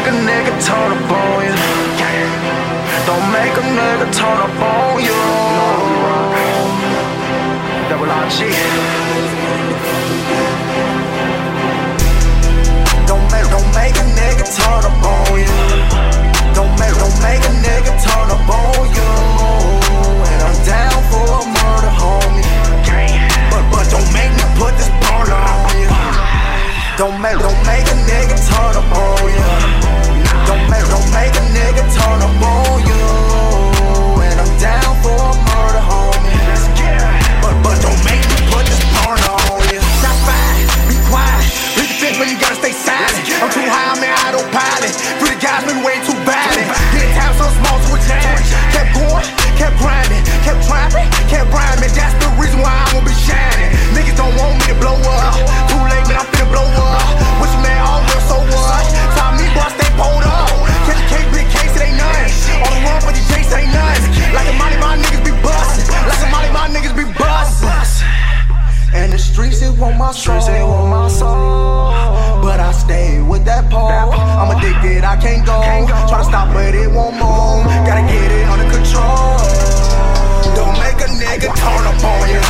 Make a nigga turn up on you. Don't make a nigga turn up on you. Double R G. Don't make, don't make a nigga turn up on you. Don't make, don't make a nigga turn up on you. And I'm down for a murder, homie. But, but don't make me put this burner on you. Don't make, don't make a nigga turn up on you. Don't make, don't make a nigga turn up on you. And I'm down for a murder, homie. But, but don't make me put this on you. Be quiet. Read the fence, man, you gotta stay silent. I'm too high, I'm in autopilot. Free the guys, way too but it won't move. Gotta get it under control. Don't make a nigga turn up on you.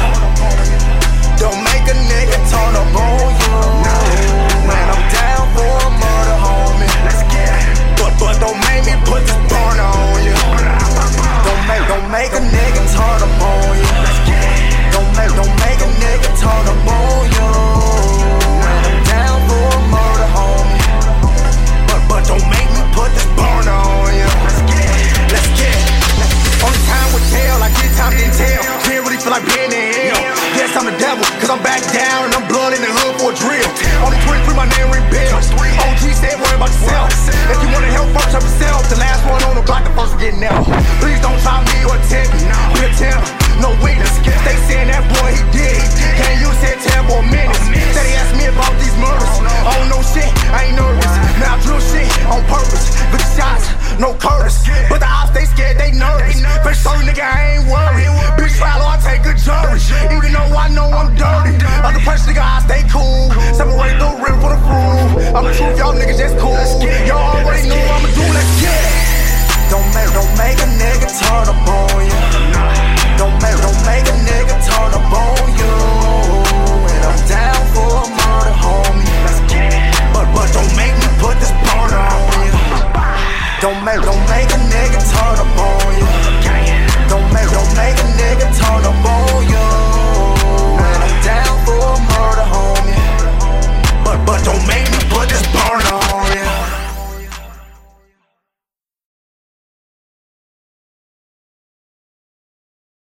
Don't make a nigga turn up on you. Man, I'm down for a murder, homie. But, but don't make me put this out. Please don't try me or attempt me. We attempt, no witness. They saying that boy, he did. Can you say 10 more minutes? Said he asked me about these murders. Oh, no shit, I ain't nervous. Now I drill shit on purpose. Good shots, no Curtis. But the ops, they scared, they nervous. For sure, nigga, I ain't worried. Bitch follow, I take a jury. Even though I know I'm dirty. Other pressure, nigga, I stay cool. Separate the real for the fool. I'm the truth, y'all niggas just don't you. Don't